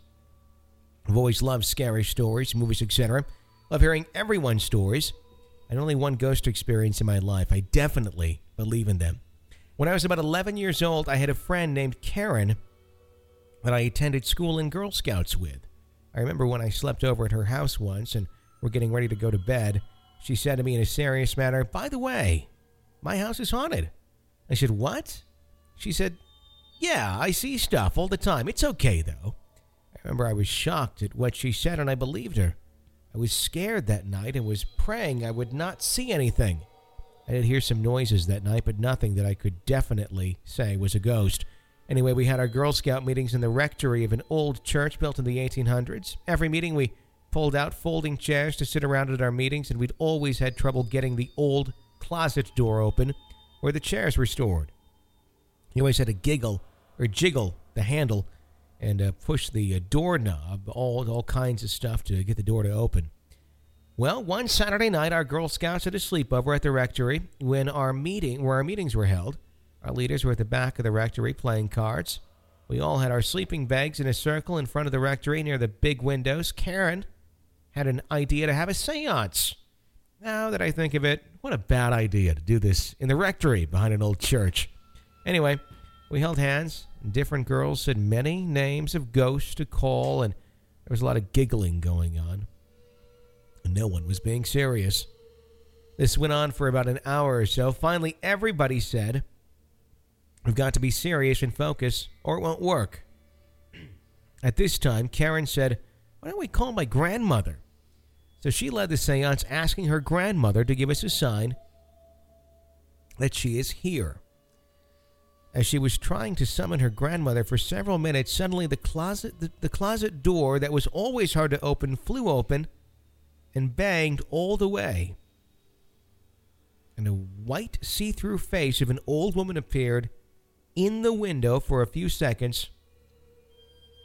I've always loved scary stories, movies, etc. Love hearing everyone's stories. Had only one ghost experience in my life. I definitely believe in them. When I was about 11 years old, I had a friend named Karen that I attended school and Girl Scouts with. I remember when I slept over at her house once and we're getting ready to go to bed, she said to me in a serious manner, By the way, my house is haunted. I said, What? She said, Yeah, I see stuff all the time. It's okay, though. I remember I was shocked at what she said and I believed her. I was scared that night and was praying I would not see anything. I did hear some noises that night, but nothing that I could definitely say was a ghost. Anyway, we had our Girl Scout meetings in the rectory of an old church built in the 1800s. Every meeting, we pulled out folding chairs to sit around at our meetings, and we'd always had trouble getting the old closet door open where the chairs were stored. He always had to giggle or jiggle the handle and uh, push the uh, doorknob, all all kinds of stuff to get the door to open. Well, one Saturday night, our Girl Scouts had a sleepover at the rectory when our meeting, where our meetings were held. Our leaders were at the back of the rectory playing cards. We all had our sleeping bags in a circle in front of the rectory near the big windows. Karen had an idea to have a seance. Now that I think of it, what a bad idea to do this in the rectory behind an old church. Anyway, we held hands, and different girls said many names of ghosts to call, and there was a lot of giggling going on. No one was being serious. This went on for about an hour or so. Finally, everybody said, We've got to be serious and focus, or it won't work. At this time, Karen said, why don't we call my grandmother? So she led the seance, asking her grandmother to give us a sign that she is here. As she was trying to summon her grandmother for several minutes, suddenly the closet the, the closet door that was always hard to open flew open and banged all the way. And a white see-through face of an old woman appeared in the window for a few seconds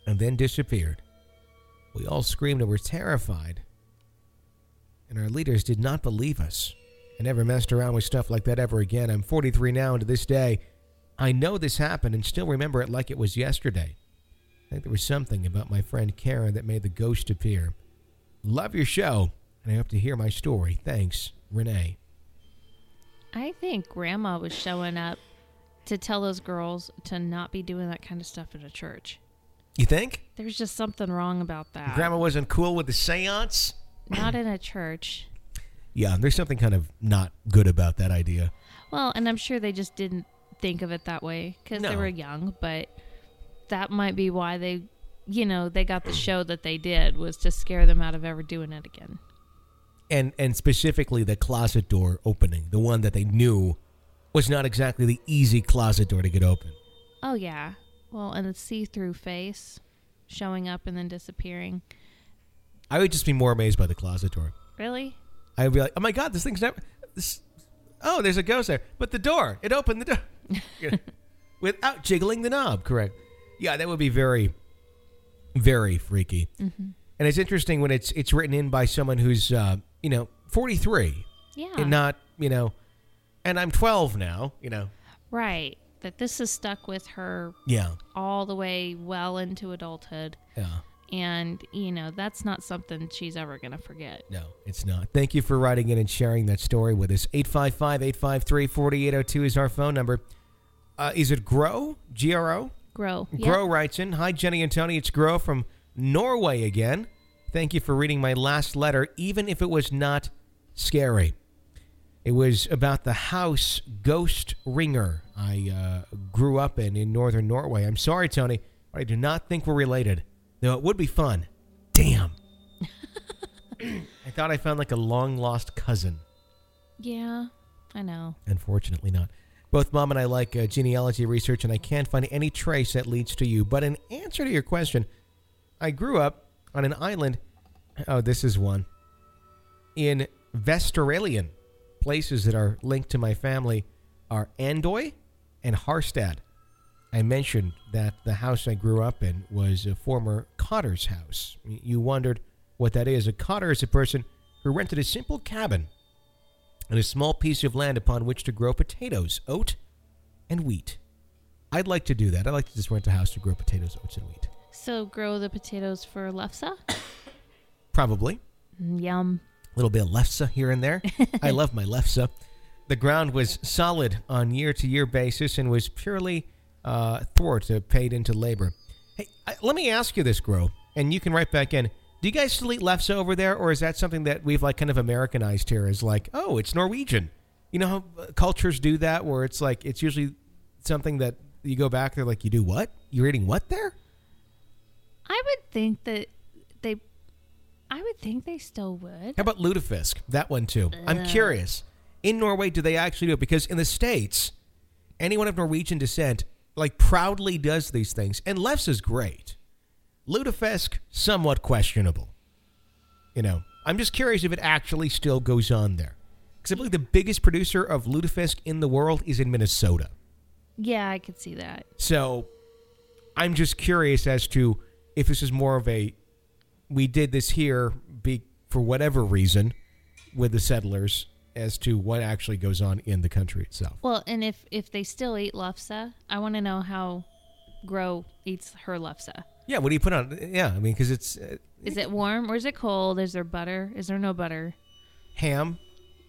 and then disappeared. We all screamed and were terrified. And our leaders did not believe us. I never messed around with stuff like that ever again. I'm 43 now, and to this day, I know this happened and still remember it like it was yesterday. I think there was something about my friend Karen that made the ghost appear. Love your show, and I hope to hear my story. Thanks, Renee. I think Grandma was showing up to tell those girls to not be doing that kind of stuff at a church. You think? There's just something wrong about that. Grandma wasn't cool with the seance? Not in a church. Yeah, there's something kind of not good about that idea. Well, and I'm sure they just didn't think of it that way because they were young, but that might be why they, you know, they got the show that they did was to scare them out of ever doing it again. And and specifically the closet door opening, the one that they knew was not exactly the easy closet door to get open. Oh, yeah. Well, and the see through face showing up and then disappearing. I would just be more amazed by the closet door. Really? I would be like, "Oh my god, this thing's never this Oh, there's a ghost there." But the door, it opened the door. Without jiggling the knob, correct. Yeah, that would be very very freaky. Mm-hmm. And it's interesting when it's it's written in by someone who's uh, you know, 43 Yeah. and not, you know, and I'm 12 now, you know. right. That this is stuck with her Yeah. all the way well into adulthood. Yeah. And, you know, that's not something she's ever going to forget. No, it's not. Thank you for writing in and sharing that story with us. 855 853 4802 is our phone number. Uh, is it Gro? G R O? Gro. Gro writes in Hi, Jenny and Tony. It's Gro from Norway again. Thank you for reading my last letter, even if it was not scary. It was about the house ghost ringer I uh, grew up in in northern Norway. I'm sorry, Tony, but I do not think we're related, though it would be fun. Damn. I thought I found like a long lost cousin. Yeah, I know. Unfortunately, not. Both mom and I like uh, genealogy research, and I can't find any trace that leads to you. But in answer to your question, I grew up on an island. Oh, this is one. In Vesterålen. Places that are linked to my family are Andøy and Harstad. I mentioned that the house I grew up in was a former cotter's house. You wondered what that is. A cotter is a person who rented a simple cabin and a small piece of land upon which to grow potatoes, oat, and wheat. I'd like to do that. I'd like to just rent a house to grow potatoes, oats, and wheat. So grow the potatoes for lefse? Probably. Mm, Yum. A little bit of lefse here and there. I love my lefse. The ground was solid on year to year basis and was purely uh, thwart uh, paid into labor. Hey, I, let me ask you this, Gro, and you can write back in. Do you guys still eat lefse over there, or is that something that we've like kind of Americanized here? Is like, oh, it's Norwegian. You know how uh, cultures do that, where it's like it's usually something that you go back there, like you do what? You're eating what there? I would think that they, I would think they still would. How about lutefisk? That one too. I'm curious. In Norway, do they actually do it? Because in the states, anyone of Norwegian descent like proudly does these things, and lefse is great. Lutefisk, somewhat questionable. You know, I'm just curious if it actually still goes on there. Because I believe the biggest producer of lutefisk in the world is in Minnesota. Yeah, I could see that. So I'm just curious as to if this is more of a we did this here be for whatever reason with the settlers as to what actually goes on in the country itself. Well, and if if they still eat lefse, I want to know how Gro eats her lefse. Yeah, what do you put on? Yeah, I mean, because it's uh, Is it warm or is it cold? Is there butter? Is there no butter? ham.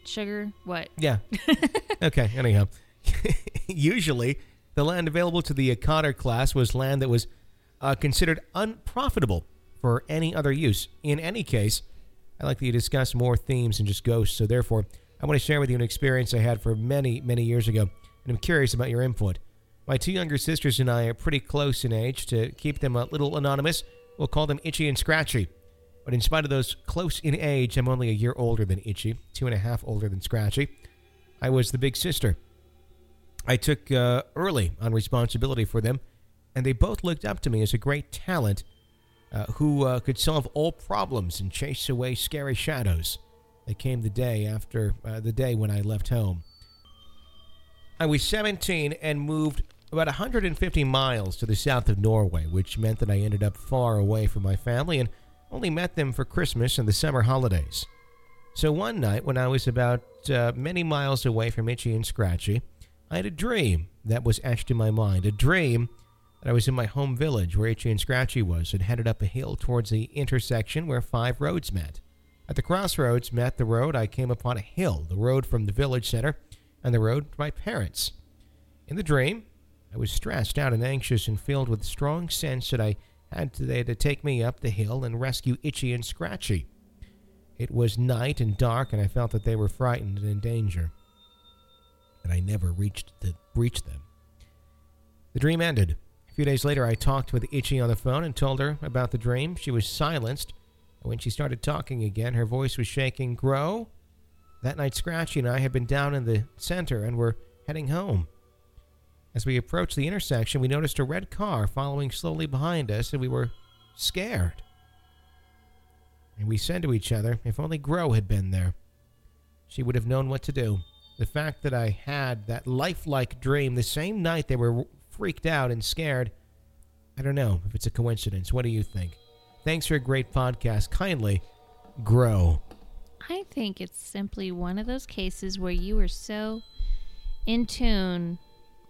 Sugar? What? Yeah. okay. Anyhow, usually the land available to the Cotter class was land that was uh, considered unprofitable for any other use. In any case, I'd like to discuss more themes than just ghosts. So therefore, I want to share with you an experience I had for many, many years ago, and I'm curious about your input. My two younger sisters and I are pretty close in age. To keep them a little anonymous, we'll call them Itchy and Scratchy. But in spite of those close in age, I'm only a year older than Itchy, two and a half older than Scratchy. I was the big sister. I took uh, early on responsibility for them, and they both looked up to me as a great talent uh, who uh, could solve all problems and chase away scary shadows. It came the day after uh, the day when I left home. I was 17 and moved about 150 miles to the south of Norway, which meant that I ended up far away from my family and only met them for Christmas and the summer holidays. So one night, when I was about uh, many miles away from Itchy and Scratchy, I had a dream that was etched in my mind. A dream that I was in my home village where Itchy and Scratchy was and headed up a hill towards the intersection where five roads met. At the crossroads met the road, I came upon a hill, the road from the village center, and the road to my parents. In the dream, I was stressed out and anxious and filled with a strong sense that I had to, had to take me up the hill and rescue Itchy and Scratchy. It was night and dark, and I felt that they were frightened and in danger. And I never reached the, reached them. The dream ended. A few days later, I talked with Itchy on the phone and told her about the dream. She was silenced. When she started talking again, her voice was shaking. Gro? That night, Scratchy and I had been down in the center and were heading home. As we approached the intersection, we noticed a red car following slowly behind us, and we were scared. And we said to each other, if only Gro had been there, she would have known what to do. The fact that I had that lifelike dream the same night they were freaked out and scared, I don't know if it's a coincidence. What do you think? Thanks for a great podcast. Kindly, Gro. I think it's simply one of those cases where you are so in tune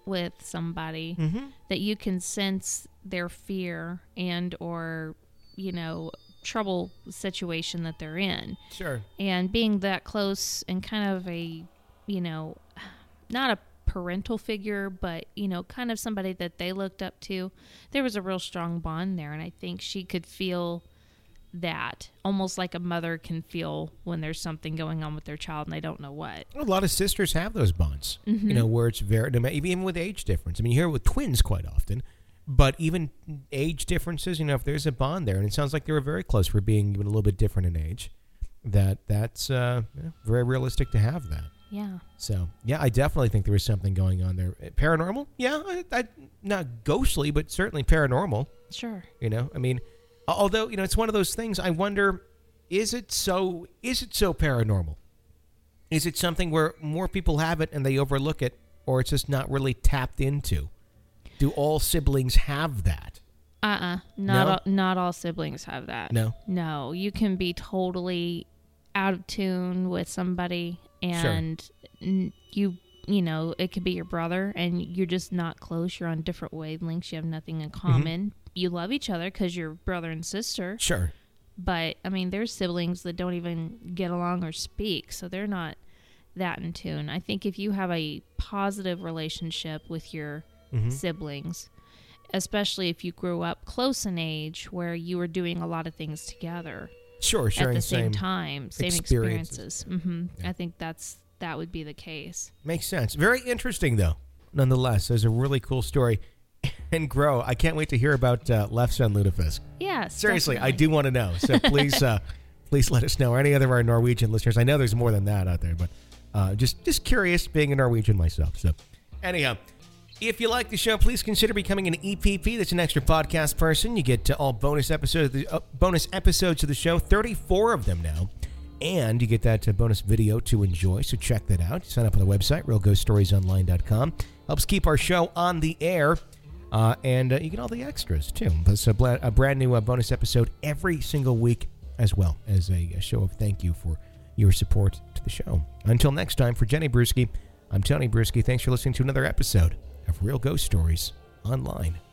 with somebody Mm-hmm. that you can sense their fear and or you know trouble situation that they're in Sure. and being that close and kind of a you know not a parental figure but you know kind of somebody that they looked up to there was a real strong bond there and i think she could feel that almost like a mother can feel when there's something going on with their child and they don't know what A lot of sisters have those bonds, Mm-hmm. you know, where it's very, even with age difference. I mean, you hear it with twins quite often, but even age differences, you know, if there's a bond there, and it sounds like they were very close for being even a little bit different in age, that that's uh, very realistic to have that. Yeah So, yeah, I definitely think there was something going on there. Eh, paranormal? Yeah, I, I, not ghostly, but certainly paranormal. sure You know, I mean, although you know, it's one of those things. I wonder, is it so? Is it so paranormal? Is it something where more people have it and they overlook it, or it's just not really tapped into? Do all siblings have that? Uh-uh. Not No? all, not all siblings have that. No. No, you can be totally out of tune with somebody and n- you you know, it could be your brother and you're just not close. You're on different wavelengths. You have nothing in Mm-hmm. common. You love each other cuz you're brother and sister, Sure. but I mean, there's siblings that don't even get along or speak, so they're not that in tune. I think if you have a positive relationship with your Mm-hmm. siblings, especially if you grew up close in age where you were doing a lot of things together Sure. at Sharing the same, same time, same experiences. experiences. hmm Yeah. I think that's that would be the case. makes sense. Very interesting, though. Nonetheless, there's a really cool story. And Gro. I can't wait to hear about uh, lefse and Lutefisk. Yeah, Seriously, I do want to know. So please, uh, please let us know. Or any other of our Norwegian listeners. I know there's more than that out there, but uh, just just curious, being a Norwegian myself. So, anyhow, if you like the show, please consider becoming an EPP. That's an extra podcast person. You get uh, all bonus episodes, the, uh, bonus episodes of the show. Thirty-four of them now. And you get that uh, bonus video to enjoy, so check that out. Sign up on the website, realghoststoriesonline.com. Helps keep our show on the air. Uh, and uh, you get all the extras too. There's a, bla- a brand new uh, bonus episode every single week, as well as a, a show of thank you for your support to the show. Until next time, for Jenny Brueski, I'm Tony Brueski. Thanks for listening to another episode of Real Ghost Stories Online.